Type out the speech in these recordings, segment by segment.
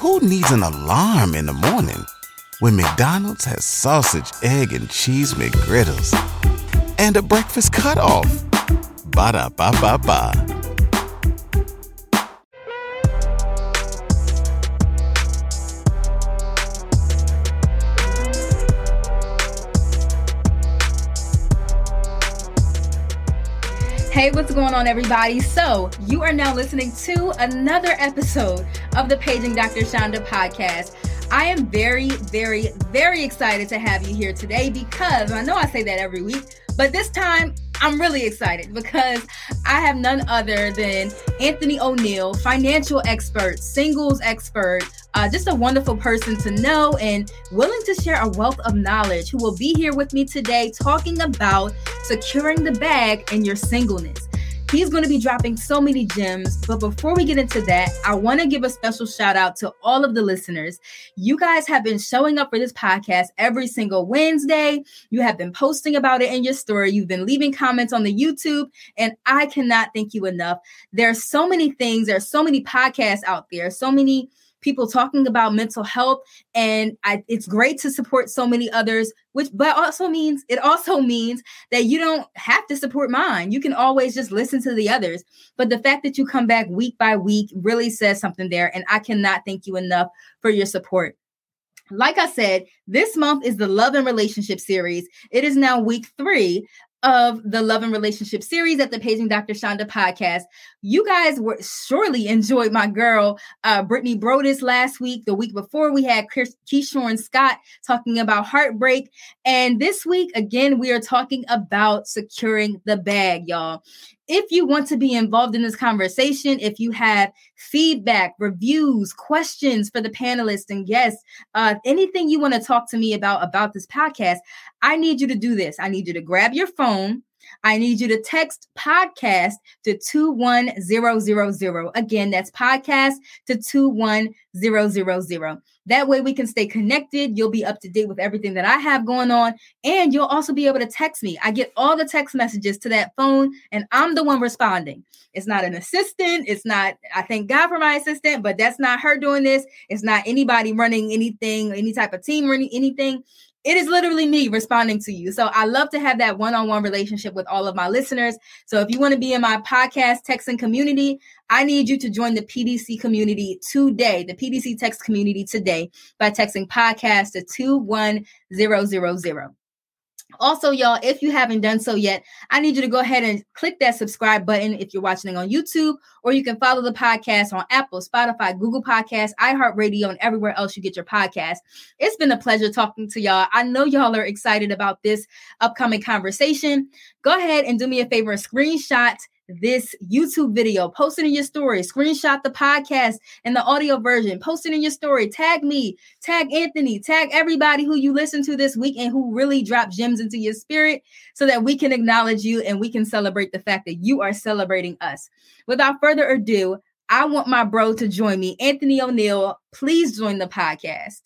Who needs an alarm in the morning when McDonald's has sausage, egg, and cheese McGriddles and a breakfast cutoff? Ba da ba ba ba. Hey, what's going on, everybody? So, you are now listening to another episode of the Paging Dr. Chanda podcast. I am very, very, very excited to have you here today because I know I say that every week, but this time I'm really excited because I have none other than Anthony O'Neal, financial expert, singles expert, uh, just a wonderful person to know and willing to share a wealth of knowledge, who will be here with me today talking about securing the bag in your singleness. He's going to be dropping so many gems. But before we get into that, I want to give a special shout out to all of the listeners. You guys have been showing up for this podcast every single Wednesday. You have been posting about it in your story. You've been leaving comments on the YouTube. And I cannot thank you enough. There are so many things, there are so many podcasts out there, so many people talking about mental health and I, it's great to support so many others which but also means it also means that you don't have to support mine. You can always just listen to the others. But the fact that you come back week by week really says something there and i cannot thank you enough for your support. Like I said, this month is the Love and Relationship series. It is now week three of the Love and Relationship series at the Paging Dr. Chanda podcast. You guys were surely enjoyed my girl, uh, Brittany Brodus last week. The week before, we had Chris, Keyshawn Scott talking about heartbreak. And this week, again, we are talking about securing the bag, y'all if you want to be involved in this conversation, if you have feedback, reviews, questions for the panelists and guests, uh, anything you want to talk to me about about this podcast, I need you to do this. I need you to grab your phone. I need you to text podcast to 21000. Again, that's podcast to 21000. That way we can stay connected. You'll be up to date with everything that I have going on. And you'll also be able to text me. I get all the text messages to that phone, and I'm the one responding. It's not an assistant. It's not, I thank God for my assistant, but that's not her doing this. It's not anybody running anything, any type of team or any, anything it is literally me responding to you. So I love to have that one-on-one relationship with all of my listeners. So if you want to be in my podcast texting community, I need you to join the PDC community today, the PDC text community today by texting podcast to 21000. Also, y'all, if you haven't done so yet, I need you to go ahead and click that subscribe button if you're watching on YouTube, or you can follow the podcast on Apple, Spotify, Google Podcasts, iHeartRadio, and everywhere else you get your podcast. It's been a pleasure talking to y'all. I know y'all are excited about this upcoming conversation. Go ahead and do me a favor, screenshot this YouTube video, post it in your story, screenshot the podcast and the audio version, post it in your story, tag me, tag Anthony, tag everybody who you listen to this week and who really dropped gems into your spirit so that we can acknowledge you and we can celebrate the fact that you are celebrating us. Without further ado, I want my bro to join me. Anthony O'Neal, please join the podcast.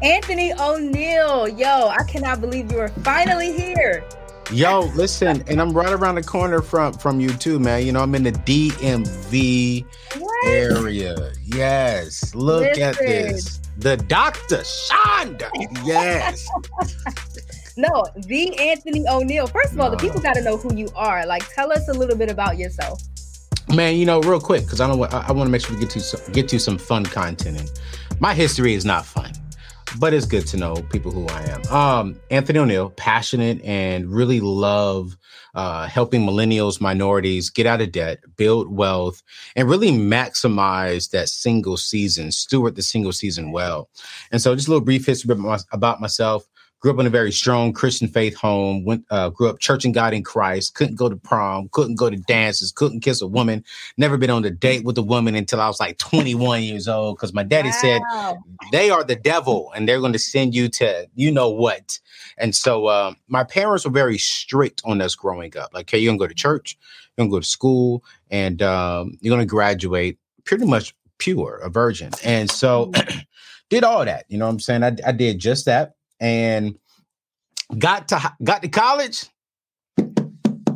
Anthony O'Neal, yo, I cannot believe you are finally here. Yo, listen, and I'm right around the corner from from you too, man. You know, I'm in the DMV what? area. Yes, look listen. at this. The Dr. Chanda. Yes. no, the Anthony O'Neal. First of all, the people got to know who you are. Like, tell us a little bit about yourself. Man, you know, real quick, because I don't. I, I want to make sure we get to some, get to some fun content. And my history is not fun but it's good to know people who I am. Um, Anthony O'Neal, passionate and really love uh, helping millennials, minorities get out of debt, build wealth, and really maximize that single season, steward the single season well. And so, just a little brief history about myself grew up in a very strong Christian faith home, went uh, grew up Church of God in Christ, couldn't go to prom, couldn't go to dances, couldn't kiss a woman, never been on a date with a woman until I was like 21 years old because my daddy wow. said they are the devil and they're going to send you to you know what. And so um, my parents were very strict on us growing up. Like, hey, you're gonna go to church, you're gonna go to school, and um, you're gonna graduate pretty much pure, a virgin. And so mm. did all that. You know what I'm saying? I, I did just that and got to got to college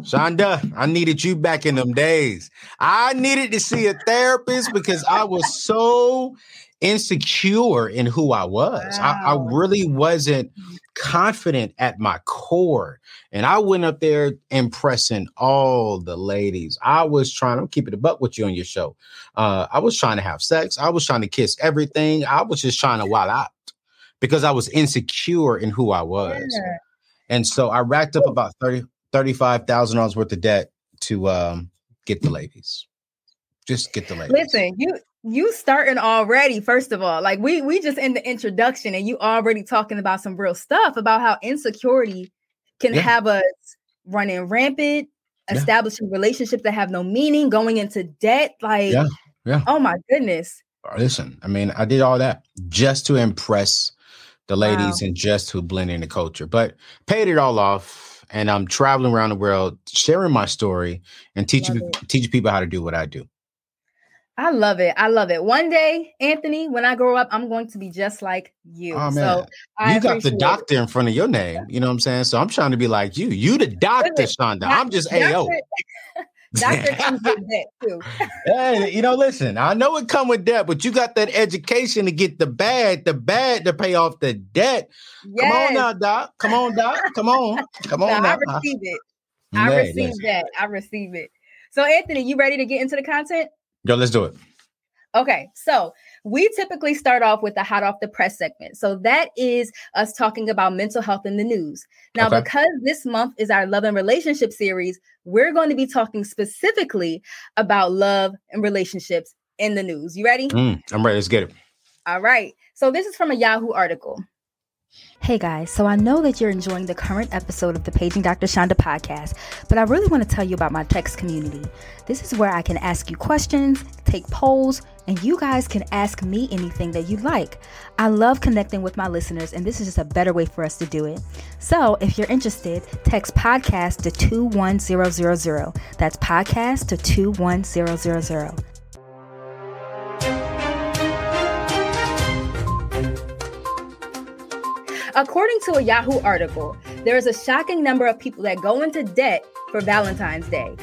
Chanda, I needed you back in them days. I needed to see a therapist because I was so insecure in who I was. Wow. I, I, really wasn't confident at my core. And I went up there impressing all the ladies. I was trying to keep it a buck with you on your show. Uh, I was trying to have sex. I was trying to kiss everything. I was just trying to wild out because I was insecure in who I was. Yeah. And so I racked up about 30, $35,000 worth of debt to um, get the ladies. Just get the ladies. Listen, you you starting already first of all like we we just in the introduction and you already talking about some real stuff about how insecurity can yeah. have us running rampant establishing yeah. relationships that have no meaning going into debt like yeah yeah oh my goodness listen i mean i did all that just to impress the ladies wow. and just who blend in the culture but paid it all off and i'm traveling around the world sharing my story and teaching teaching people how to do what i do I love it. I love it. One day, Anthony, when I grow up, I'm going to be just like you. Oh, so I you got the doctor it. in front of your name. You know what I'm saying? So I'm trying to be like you. You the doctor, Chanda. I'm just AO. Doctor comes with debt too. hey, you know, listen, I know it come with debt, but you got that education to get the bad, the bad to pay off the debt. Yes. Come on now, Doc. Come on, Doc. Come on. Come on now. I receive it. I receive that. I receive it. So, Anthony, you ready to get into the content? Yo, let's do it. Okay, so we typically start off with the hot off the press segment. So that is us talking about mental health in the news. Now, okay. because this month is our love and relationship series, we're going to be talking specifically about love and relationships in the news. You ready? Mm, I'm ready. Let's get it. All right. So this is from a Yahoo article. Hey guys, so I know that you're enjoying the current episode of the Paging Dr. Chanda podcast, but I really want to tell you about my text community. This is where I can ask you questions, take polls, and you guys can ask me anything that you like. I love connecting with my listeners, and this is just a better way for us to do it. So if you're interested, text podcast to 21000. That's podcast to 21000. According to a Yahoo article, there is a shocking number of people that go into debt for Valentine's Day.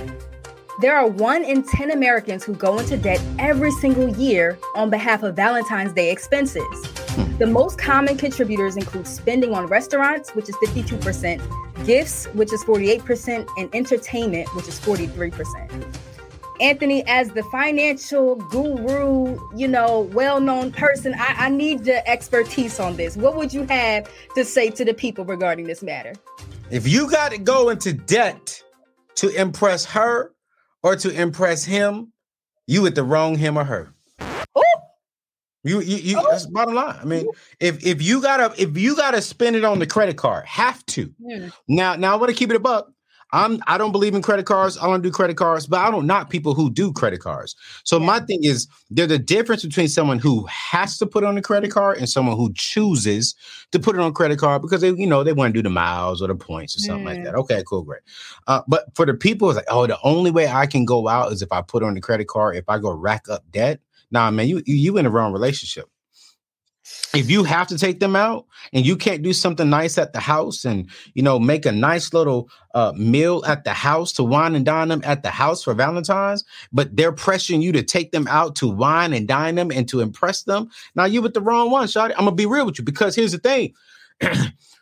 There are one in 10 Americans who go into debt every single year on behalf of Valentine's Day expenses. Hmm. The most common contributors include spending on restaurants, which is 52%, gifts, which is 48%, and entertainment, which is 43%. Anthony, as the financial guru, you know, well known person, I, I need the expertise on this. What would you have to say to the people regarding this matter? If you got to go into debt to impress her or to impress him, you with the wrong him or her. Ooh. You, you, you that's bottom line. I mean, if if you gotta if you gotta spend it on the credit card, have to. Mm. Now, now I want to keep it a buck. I'm I don't believe in credit cards. I don't do credit cards, but I don't knock people who do credit cards. So my thing is there's a difference between someone who has to put on a credit card and someone who chooses to put it on credit card because they, you know, they want to do the miles or the points or something mm. like that. Okay, cool, great. Uh, but for the people, it's like, oh, the only way I can go out is if I put on the credit card. If I go rack up debt, nah, man, you you in the wrong relationship if you have to take them out and you can't do something nice at the house and you know make a nice little uh, meal at the house to wine and dine them at the house for valentine's but they're pressuring you to take them out to wine and dine them and to impress them now you with the wrong one Shotty. i'm gonna be real with you because here's the thing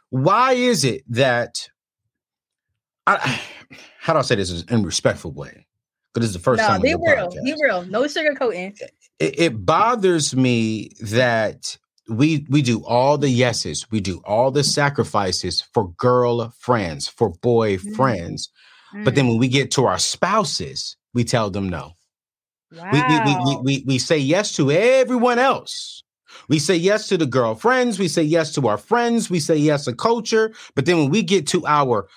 why is it that I, how do i say this in a respectful way because this is the first no, time be real podcast. be real no sugarcoating it, it bothers me that we we do all the yeses we do all the sacrifices for girl friends for boy mm. friends mm. but then mm. when we get to our spouses we tell them no wow. we, we, we, we, we say yes to everyone else we say yes to the girlfriends we say yes to our friends we say yes to culture but then when we get to our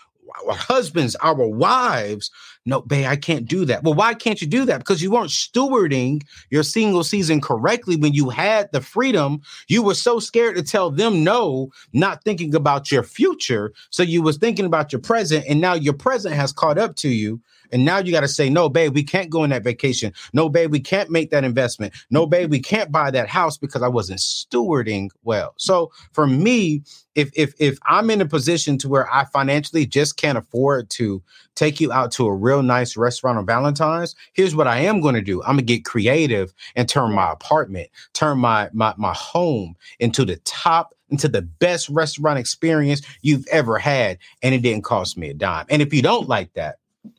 our husbands our wives no, babe, I can't do that. Well, why can't you do that? Because you weren't stewarding your single season correctly when you had the freedom. You were so scared to tell them no, not thinking about your future. So you was thinking about your present, and now your present has caught up to you. And now you got to say, no, babe, we can't go on that vacation. No, babe, we can't make that investment. No, babe, we can't buy that house because I wasn't stewarding well. So for me, if if if I'm in a position to where I financially just can't afford to take you out to a real nice restaurant on Valentine's, here's what I am going to do. I'm gonna get creative and turn my apartment, turn my my my home into the top into the best restaurant experience you've ever had and it didn't cost me a dime. And if you don't like that,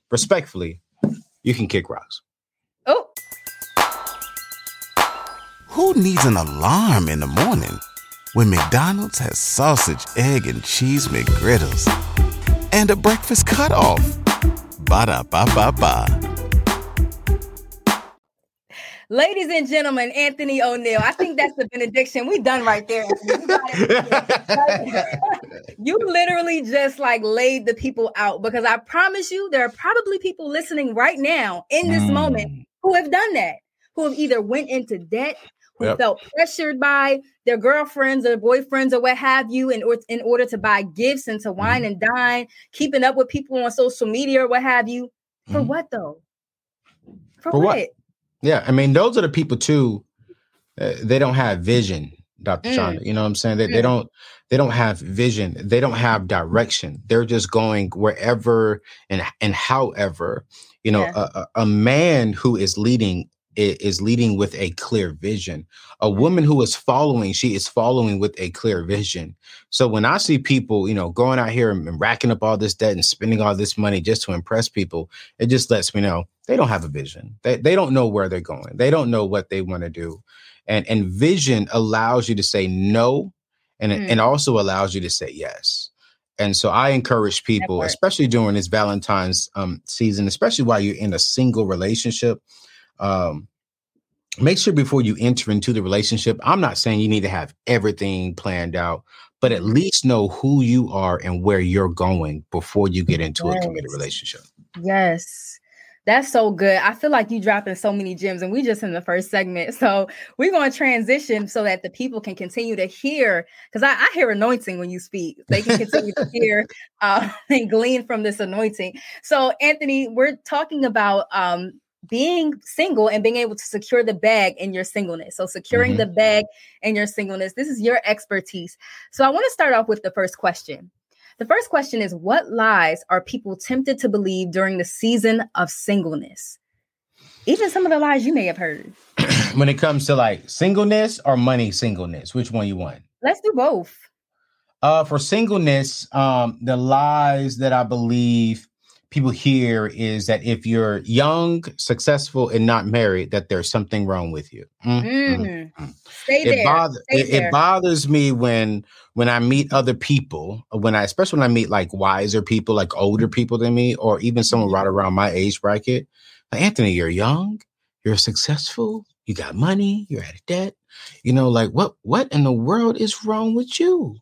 respectfully, you can kick rocks. Oh. Who needs an alarm in the morning when McDonald's has sausage, egg, and cheese McGriddles and a breakfast cutoff? Ba da ba ba ba. Ladies and gentlemen, Anthony O'Neal. I think that's the benediction. We done right there. you literally just like laid the people out because I promise you, there are probably people listening right now in this mm. moment who have done that, who have either went into debt, who yep. felt pressured by their girlfriends or boyfriends or what have you in, or, in order to buy gifts and to wine mm. and dine, keeping up with people on social media or what have you. For mm. what though? For, For what? what? Yeah, I mean, those are the people too. Uh, they don't have vision, Dr. Mm. Chanda. You know what I'm saying? They, mm. they don't they don't have vision. They don't have direction. They're just going wherever and and however. You know, yeah. a, a man who is leading is leading with a clear vision. A woman who is following, she is following with a clear vision. So when I see people, you know, going out here and racking up all this debt and spending all this money just to impress people, it just lets me know they don't have a vision. They, they don't know where they're going. They don't know what they want to do. And and vision allows you to say no and mm. and also allows you to say yes. And so I encourage people, especially during this Valentine's um, season, especially while you're in a single relationship, um, make sure before you enter into the relationship, I'm not saying you need to have everything planned out, but at least know who you are and where you're going before you get into yes. a committed relationship. Yes. That's so good. I feel like you dropping so many gems, and we just in the first segment. So we're going to transition so that the people can continue to hear, because I, I, hear anointing when you speak. They can continue to hear uh, and glean from this anointing. So Anthony, we're talking about um, being single and being able to secure the bag in your singleness. So, securing mm-hmm. the bag in your singleness, this is your expertise. So, I want to start off with the first question. The first question is What lies are people tempted to believe during the season of singleness? Even some of the lies you may have heard. when it comes to like singleness or money singleness, which one you want? Let's do both. Uh, for singleness, um, the lies that I believe people hear is that if you're young, successful, and not married, that there's something wrong with you. Mm, mm, mm. mm. Stay it, bother, Stay it, it, bothers me when when I meet other people, when I especially when I meet like wiser people, like older people than me, or even someone mm-hmm. right around my age bracket. Like, Anthony, you're young, you're successful, you got money, you're out of debt. You know, like what what in the world is wrong with you?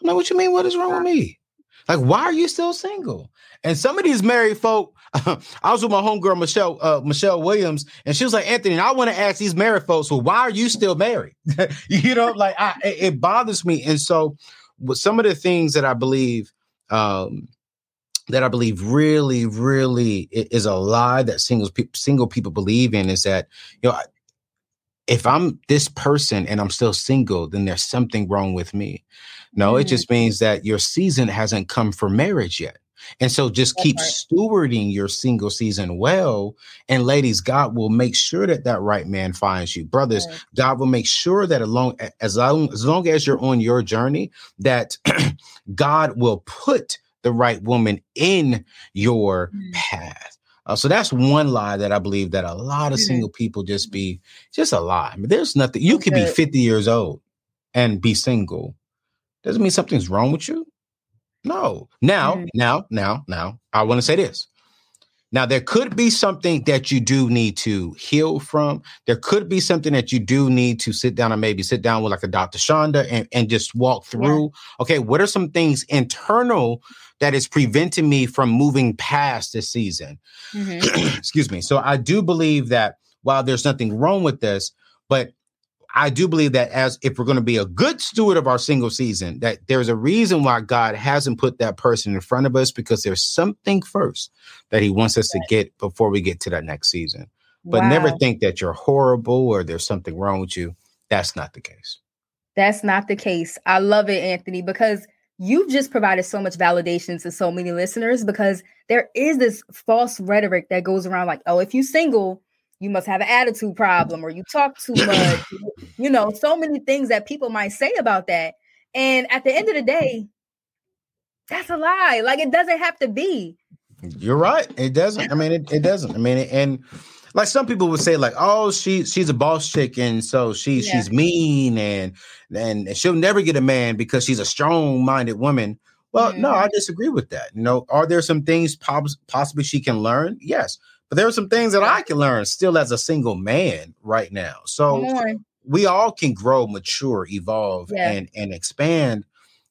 I'm like, what you mean? What is wrong with me? Like, why are you still single? And some of these married folk, I was with my homegirl Michelle uh, Michelle Williams, and she was like, Anthony, I want to ask these married folks, well, why are you still married? you know, like I, it bothers me. And so, some of the things that I believe, um, that I believe really, really is a lie that single single people believe in is that you know if I'm this person and I'm still single, then there's something wrong with me. No, mm-hmm. it just means that your season hasn't come for marriage yet. And so just keep right. stewarding your single season well. And ladies, God will make sure that that right man finds you. Brothers, right. God will make sure that along, as long, as long as you're on your journey, that God will put the right woman in your mm. path. Uh, so that's one lie that I believe that a lot of mm. single people just be just a lie. I mean, there's nothing you could be 50 years old and be single. Doesn't mean something's wrong with you. No. Now, mm. now, now, now, I want to say this. Now, there could be something that you do need to heal from. There could be something that you do need to sit down and maybe sit down with like a Dr. Chanda and, and just walk through. Yeah. Okay, what are some things internal that is preventing me from moving past this season. Mm-hmm. Excuse me. So I do believe that while there's nothing wrong with this, but I do believe that as if we're going to be a good steward of our single season, that there's a reason why God hasn't put that person in front of us because there's something first that He wants us to get before we get to that next season. But wow. never think that you're horrible or there's something wrong with you. That's not the case. That's not the case. I love it, Anthony, because you've just provided so much validation to so many listeners because there is this false rhetoric that goes around like, oh, if you're single, you must have an attitude problem or you talk too much. you know, so many things that people might say about that. And at the end of the day, that's a lie. Like it doesn't have to be. You're right. It doesn't. I mean, it, it doesn't. I mean, and like some people would say, like, oh, she she's a boss chick, and so she yeah. she's mean and and she'll never get a man because she's a strong-minded woman. Well, mm-hmm. no, I disagree with that. You know, are there some things possibly she can learn? Yes. But there are some things that I can learn still as a single man right now. So we all can grow, mature, evolve, yeah. and and expand.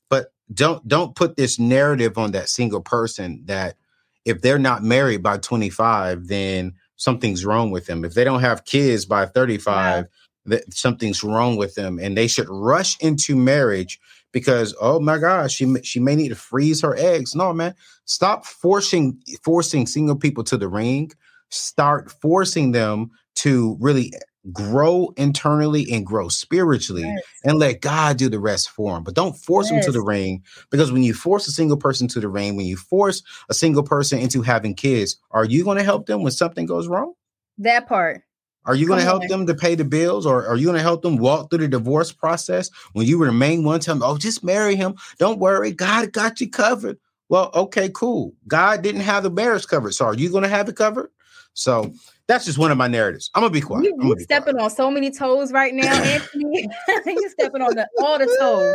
But don't don't put this narrative on that single person that if they're not married by 25, then something's wrong with them. If they don't have kids by 35, that something's wrong with them, and they should rush into marriage because oh my gosh, she she may need to freeze her eggs. No, man, stop forcing forcing single people to the ring start forcing them to really grow internally and grow spiritually yes. and let God do the rest for him. But don't force yes. them to the ring because when you force a single person to the ring, when you force a single person into having kids, are you going to help them when something goes wrong? That part. Are you going to help them to pay the bills or are you going to help them walk through the divorce process when you were the main one? Tell them, oh, just marry him. Don't worry. God got you covered. Well, okay, cool. God didn't have the marriage covered. So are you going to have it covered? So that's just one of my narratives. I'm gonna be quiet. You, are stepping quiet. on so many toes right now, Anthony. you're stepping on the, all the toes.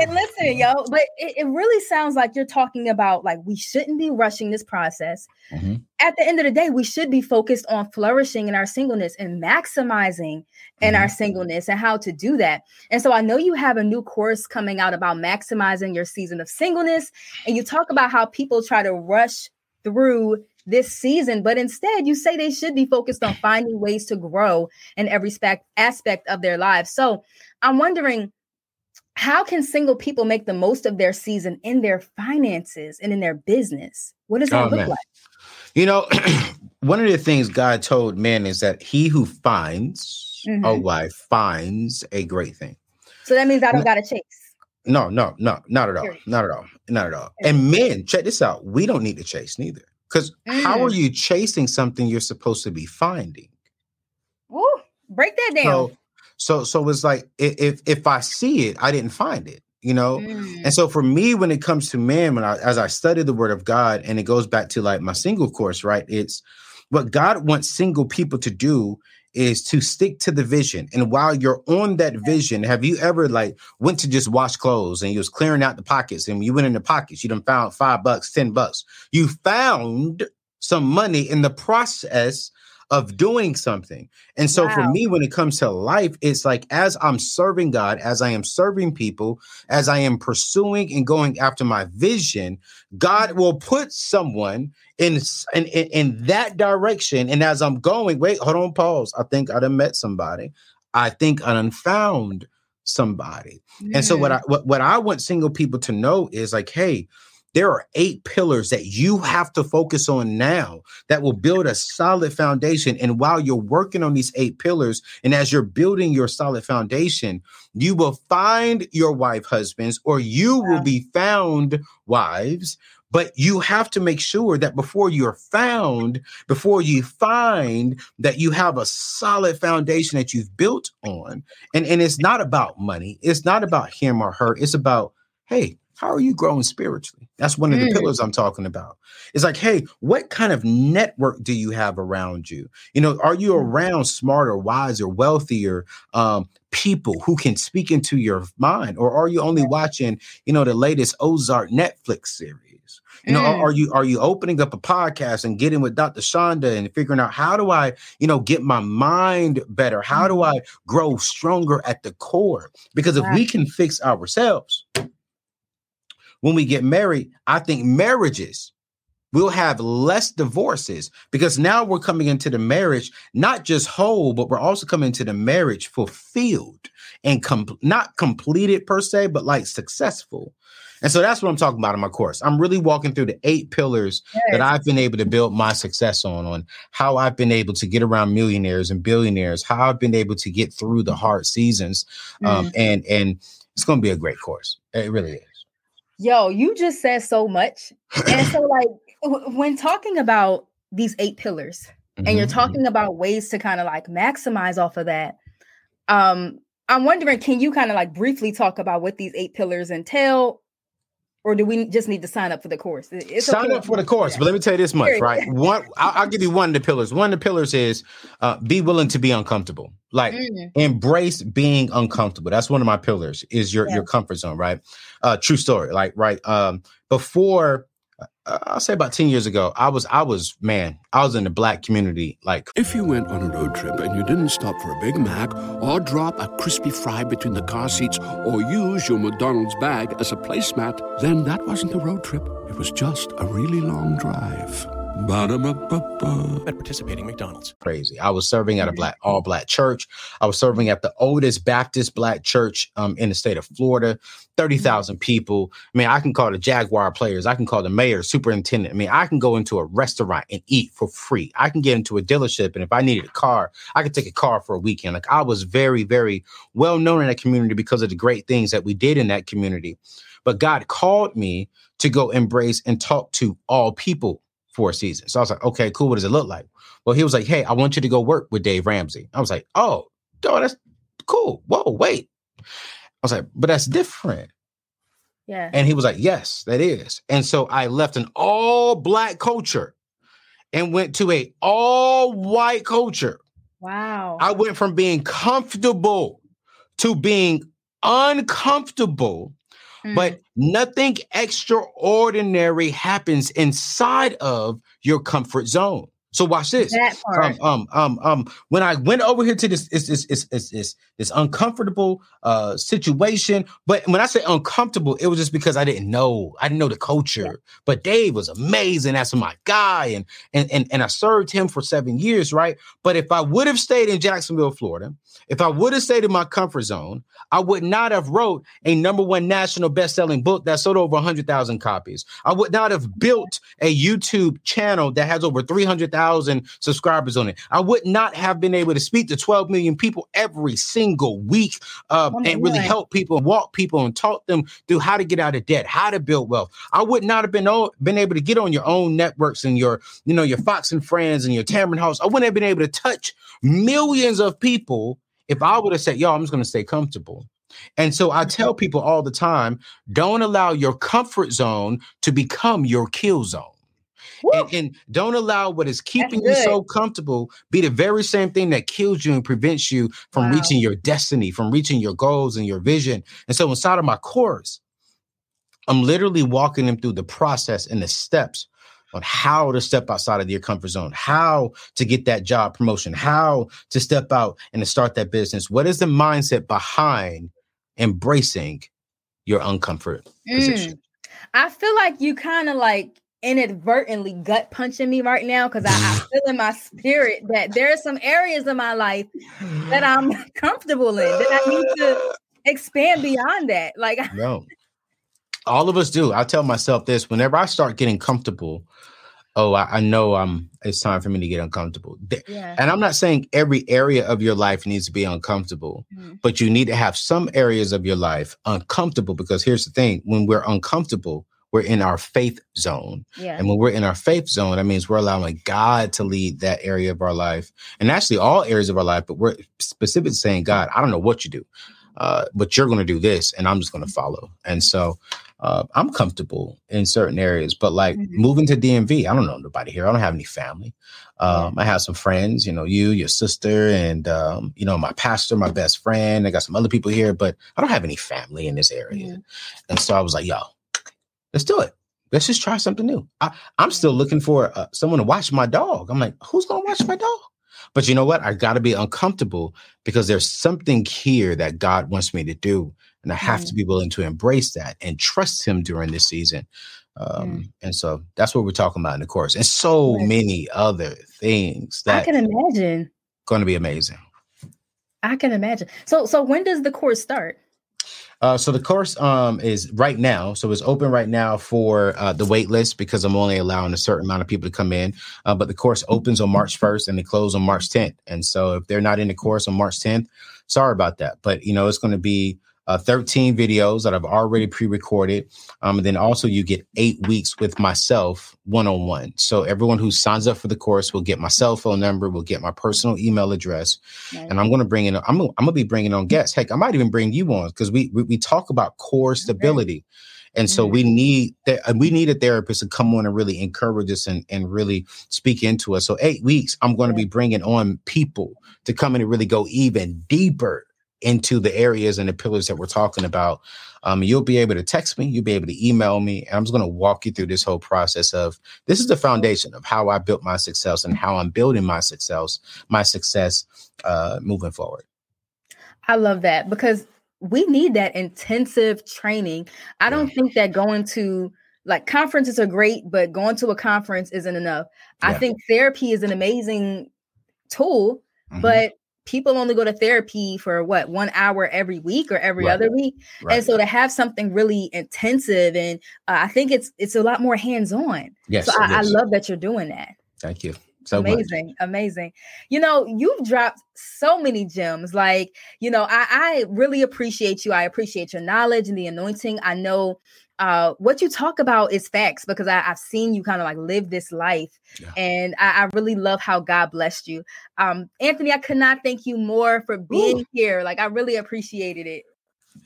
And listen, yo, but it, it, really sounds like you're talking about like we shouldn't be rushing this process. Mm-hmm. At the end of the day, we should be focused on flourishing in our singleness and maximizing in mm-hmm. our singleness and how to do that. And so I know you have a new course coming out about maximizing your season of singleness, and you talk about how people try to rush through this season, but instead you say they should be focused on finding ways to grow in every spec- aspect of their lives. So I'm wondering how can single people make the most of their season in their finances and in their business? What does that oh, look man. like? You know, one of the things God told men is that he who finds mm-hmm. a wife finds a great thing. So that means I don't got to chase. No, no, no, not at all. Not at all. Not at all. And men, check this out. We don't need to chase neither. Because mm. how are mm. you chasing something you're supposed to be finding? Ooh, break that down. So, so, so it's like if if I see it, I didn't find it, you know. Mm. And so for me, when it comes to men, when I as I study the Word of God, and it goes back to like my single course, right? It's what God wants single people to do is to stick to the vision. And while you're on that vision, have you ever like went to just wash clothes and you was clearing out the pockets and you went in the pockets, you done found five bucks, 10 bucks. You found some money in the process of doing something. And so wow. for me, when it comes to life, it's like as I'm serving God, as I am serving people, as I am pursuing and going after my vision, God mm-hmm. will put someone in in, in that direction. And as I'm going, wait, hold on, pause. I think I done met somebody. I think I done found somebody. And so what I what, what I want single people to know is like, hey, there are eight pillars that you have to focus on now that will build a solid foundation. And while you're working on these eight pillars, and as you're building your solid foundation, you will find your wife husbands, or you will be found wives. But you have to make sure that before you're found, before you find that you have a solid foundation that you've built on. And, and it's not about money, it's not about him or her, it's about, hey, how are you growing spiritually? That's one of the mm. pillars I'm talking about. It's like, hey, what kind of network do you have around you? You know, are you mm. around smarter, wiser, wealthier um, people who can speak into your mind, or are you only watching, you know, the latest Ozark Netflix series? You know, mm. are you are you opening up a podcast and getting with Dr. Chanda and figuring out how do I, you know, get my mind better? How do mm. I grow stronger at the core? Because if we can fix ourselves, when we get married, I think marriages we'll have less divorces because now we're coming into the marriage not just whole, but we're also coming into the marriage fulfilled and com- not completed per se, but like successful. And so that's what I'm talking about in my course. I'm really walking through the eight pillars yes. that I've been able to build my success on, on how I've been able to get around millionaires and billionaires, how I've been able to get through the hard seasons. Um, mm. and and it's going to be a great course. It really is. Yo, you just said so much. And so like when talking about these eight pillars mm-hmm. and you're mm-hmm. talking about ways to kind of like maximize off of that, um, I'm wondering, can you kind of like briefly talk about what these eight pillars entail? Or do we just need to sign up for the course? It's sign up for the course, but let me tell you this much, right? One, I'll, I'll, give you one of the pillars. One of the pillars is uh, be willing to be uncomfortable. Like mm. embrace being uncomfortable. That's one of my pillars. Is your yeah. your comfort zone, right? Uh, true story. Like right um, before I'll say about 10 years ago, I was, I was, man, I was in the black community. Like, if you went on a road trip and you didn't stop for a Big Mac or drop a crispy fry between the car seats or use your McDonald's bag as a placemat, then that wasn't a road trip. It was just a really long drive. Ba-da-ba-ba-ba. At participating McDonald's. Crazy. I was serving at a black all black church. I was serving at the oldest Baptist black church um, in the state of Florida. 30,000 people. I mean, I can call the Jaguar players. I can call the mayor, superintendent. I mean, I can go into a restaurant and eat for free. I can get into a dealership. And if I needed a car, I could take a car for a weekend. Like I was very, very well known in that community because of the great things that we did in that community. But God called me to go embrace and talk to all people for a season. So I was like, okay, cool. What does it look like? Well, he was like, hey, I want you to go work with Dave Ramsey. I was like, oh, no, that's cool. Whoa, wait. I was like, but that's different. Yeah. And he was like, yes, that is. And so I left an all black culture and went to a all white culture. Wow. I went from being comfortable to being uncomfortable Mm. But nothing extraordinary happens inside of your comfort zone. So watch this. Um, um, um, um, when I went over here to this, it's, this, it's, it's, it's this uncomfortable uh situation. But when I say uncomfortable, it was just because I didn't know. I didn't know the culture. Yeah. But Dave was amazing. That's my guy, and and and and I served him for seven years, right? But if I would have stayed in Jacksonville, Florida, if I would have stayed in my comfort zone, I would not have wrote a number one national best-selling book that sold over hundred thousand copies. I would not have built a YouTube channel that has over three hundred thousand subscribers on it. I would not have been able to speak to twelve million people every single week uh, and really help people, walk people, and talk them through how to get out of debt, how to build wealth. I would not have been been able to get on your own networks and your, you know, your Fox and Friends and your Tamron Hall. I wouldn't have been able to touch millions of people if I would have said, "Yo, I'm just going to stay comfortable." And so I tell people all the time, don't allow your comfort zone to become your kill zone. And, and, don't allow what is keeping you so comfortable be the very same thing that kills you and prevents you from wow. reaching your destiny, from reaching your goals and your vision. And so inside of my course, I'm literally walking them through the process and the steps on how to step outside of your comfort zone, how to get that job promotion, how to step out and to start that business. What is the mindset behind embracing your uncomfort mm. position? I feel like you kind of like inadvertently gut punching me right now because I, I, feel in my spirit that there are some areas of my life that I'm comfortable in that I need to expand beyond that. Like no. All of us do. I tell myself this whenever I start getting comfortable. Oh, I, I know I'm it's time for me to get uncomfortable. Yeah. And I'm not saying every area of your life needs to be uncomfortable, mm-hmm. but you need to have some areas of your life uncomfortable because here's the thing when we're uncomfortable, we're in our faith zone. Yeah. And when we're in our faith zone, that means we're allowing God to lead that area of our life. And actually all areas of our life, but we're specifically saying, God, I don't know what you do, uh, but you're going to do this and I'm just going to follow. And so uh, I'm comfortable in certain areas, but like mm-hmm. moving to DMV, I don't know nobody here. I don't have any family. Um, I have some friends, you know, you, your sister, and um, you know, my pastor, my best friend. I got some other people here, but I don't have any family in this area. Mm-hmm. And so I was like, yo, Let's do it. Let's just try something new. I, am still looking for uh, someone to watch my dog. I'm like, who's gonna watch my dog? But you know what? I got to be uncomfortable because there's something here that God wants me to do. And I have mm. to be willing to embrace that and trust Him during this season. Um, mm. And so that's what we're talking about in the course, and so right. many other things that I can imagine going to be amazing. I can imagine. So, so when does the course start? Uh, so the course um, is right now. So it's open right now for uh, the wait list because I'm only allowing a certain amount of people to come in. Uh, but the course opens on March 1st and it closes on March 10th. And so if they're not in the course on March 10th, sorry about that. But you know, it's going to be uh, 13 videos that I've already pre-recorded. Um, and then also you get eight weeks with myself one-on-one. So everyone who signs up for the course will get my cell phone number, will get my personal email address, nice. and I'm going to bring in. I'm, I'm going to be bringing on guests. Heck, I might even bring you on because we, we, we talk about core stability. And so we mm-hmm. need that we need a therapist to come on and really encourage us and, and really speak into us. So eight weeks, I'm going to be bringing on people to come in and really go even deeper into the areas and the pillars that we're talking about. Um, you'll be able to text me, you'll be able to email me, and I'm just going to walk you through this whole process of this is the foundation of how I built my success and how I'm building my success, my success uh, moving forward. I love that because we need that intensive training. I don't yeah. think that going to like conferences are great, but going to a conference isn't enough. Yeah. I think therapy is an amazing tool, mm-hmm. but people only go to therapy for what one hour every week or every right. other week. Right. and so to have something really intensive and uh, i think it's it's a lot more hands-on. Yes so I, I, love that you're doing that. Thank you so amazing much. amazing. You know you've dropped so many gems. Like you know I, I really appreciate you. I appreciate your knowledge and the anointing. I know uh, what you talk about is facts because I, have seen you kind of like live this life, yeah. and I, I, really love how God blessed you. Um, Anthony, I could not thank you more for being Ooh. here. Like I really appreciated it.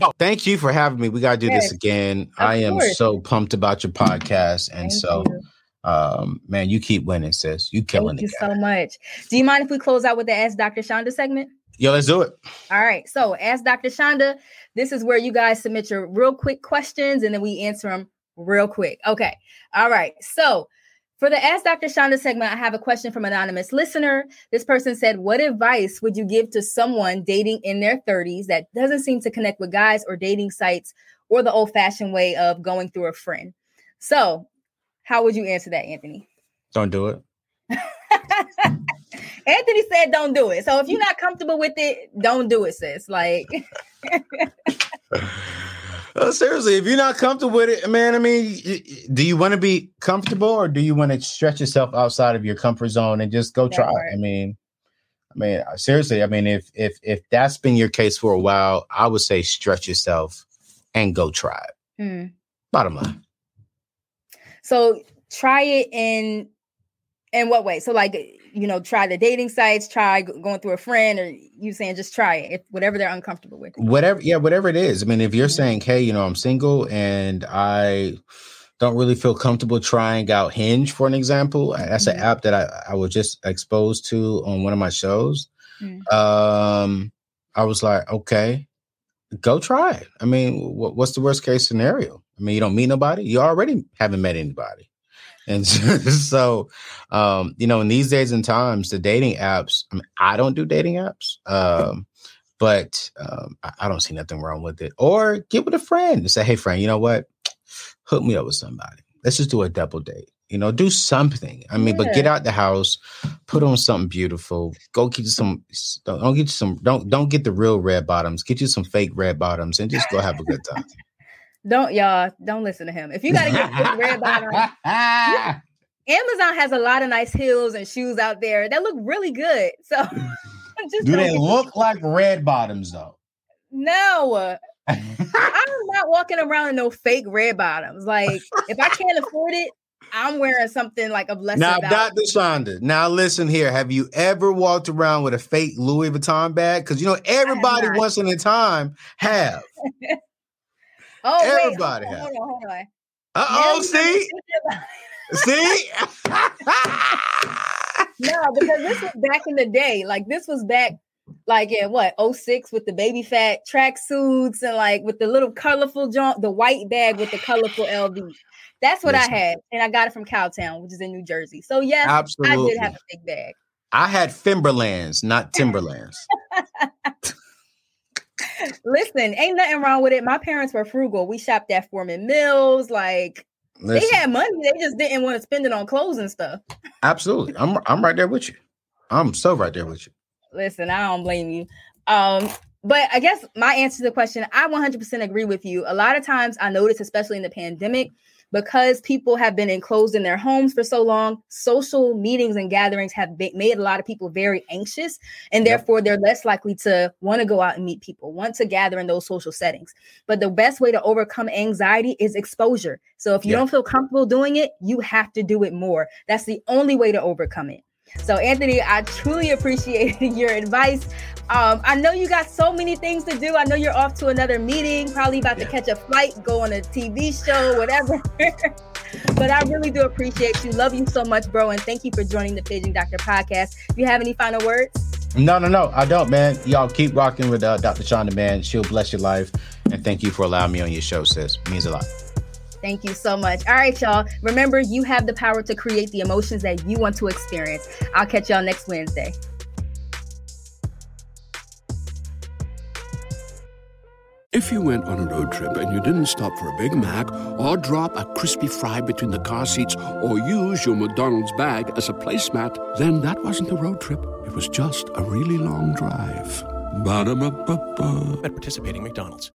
Oh, thank you for having me. We gotta do yes, this again. I am course. so pumped about your podcast, and thank so. You. Um, man, you keep winning, sis. You killing it. Thank you so much. Do you mind if we close out with the Ask Dr. Chanda segment? Yo, let's do it. All right. So, Ask Dr. Chanda. This is where you guys submit your real quick questions and then we answer them real quick. Okay. All right. So, for the Ask Dr. Chanda segment, I have a question from anonymous listener. This person said, "What advice would you give to someone dating in their 30s that doesn't seem to connect with guys or dating sites or the old-fashioned way of going through a friend?" So, how would you answer that, Anthony? Don't do it. Anthony said, "Don't do it." So if you're not comfortable with it, don't do it, sis. Like, uh, seriously, if you're not comfortable with it, man, I mean, do you want to be comfortable or do you want to stretch yourself outside of your comfort zone and just go try? I mean, I mean, uh, seriously, I mean, if if if that's been your case for a while, I would say stretch yourself and go try it. Mm. Bottom line. So try it in in what way? So like you know, try the dating sites, try going through a friend, or you saying just try it, if, whatever they're uncomfortable with. Whatever, yeah, whatever it is. I mean, if you're mm-hmm. saying, hey, you know, I'm single and I don't really feel comfortable trying out Hinge, for an example, that's mm-hmm. an app that I, I was just exposed to on one of my shows. Mm-hmm. Um, I was like, okay, go try it. I mean, what, what's the worst case scenario? I mean, you don't meet nobody. You already haven't met anybody. And so, um, you know, in these days and times, the dating apps, I mean, I don't do dating apps, um, but um, I, I, don't see nothing wrong with it. Or get with a friend and say, hey, friend, you know what? Hook me up with somebody. Let's just do a double date. You know, do something. I mean, yeah. but get out the house, put on something beautiful. Go get you some. Don't get you some. Don't don't get the real red bottoms. Get you some fake red bottoms, and just go have a good time. Don't y'all don't listen to him. If you gotta get red bottom, Amazon has a lot of nice heels and shoes out there that look really good. So do they look like red bottoms though? No. I'm not walking around in no fake red bottoms. Like if I can't afford it, I'm wearing something like of less. Now, Dr. Chanda, now listen here. Have you ever walked around with a fake Louis Vuitton bag? Because you know everybody once in a time have. Oh, everybody wait, hold, on, hold on. Uh oh, see, see. no, because this was back in the day. Like this was back, like in what 06 with the baby fat track suits and like with the little colorful jump, the white bag with the colorful LV. That's what Listen. I had, and I got it from Cowtown, which is in New Jersey. So yes, Absolutely. I did have a big bag. I had Fimberlands, not Timberlands. Listen, ain't nothing wrong with it. My parents were frugal. We shopped at Forman Mills. Like Listen, they had money, they just didn't want to spend it on clothes and stuff. Absolutely, I'm I'm right there with you. I'm so right there with you. Listen, I don't blame you. Um, but I guess my answer to the question, I 100% agree with you. A lot of times I notice, especially in the pandemic, because people have been enclosed in their homes for so long, social meetings and gatherings have been, made a lot of people very anxious, and yep. therefore they're less likely to want to go out and meet people, want to gather in those social settings. But the best way to overcome anxiety is exposure. So if you yep. don't feel comfortable doing it, you have to do it more. That's the only way to overcome it. So, Anthony, I truly appreciate your advice. Um, I know you got so many things to do. I know you're off to another meeting, probably about yeah. to catch a flight, go on a TV show, whatever. but I really do appreciate you. Love you so much, bro. And thank you for joining the Paging Doctor podcast. Do you have any final words? No, no, no, I don't, man. Y'all keep rocking with uh, Dr. Chanda, man. She'll bless your life. And thank you for allowing me on your show, sis. It means a lot. Thank you so much. All right, y'all. Remember, you have the power to create the emotions that you want to experience. I'll catch y'all next Wednesday. If you went on a road trip and you didn't stop for a Big Mac or drop a crispy fry between the car seats or use your McDonald's bag as a placemat, then that wasn't a road trip. It was just a really long drive. Ba-da-ba-ba-ba. At participating McDonald's.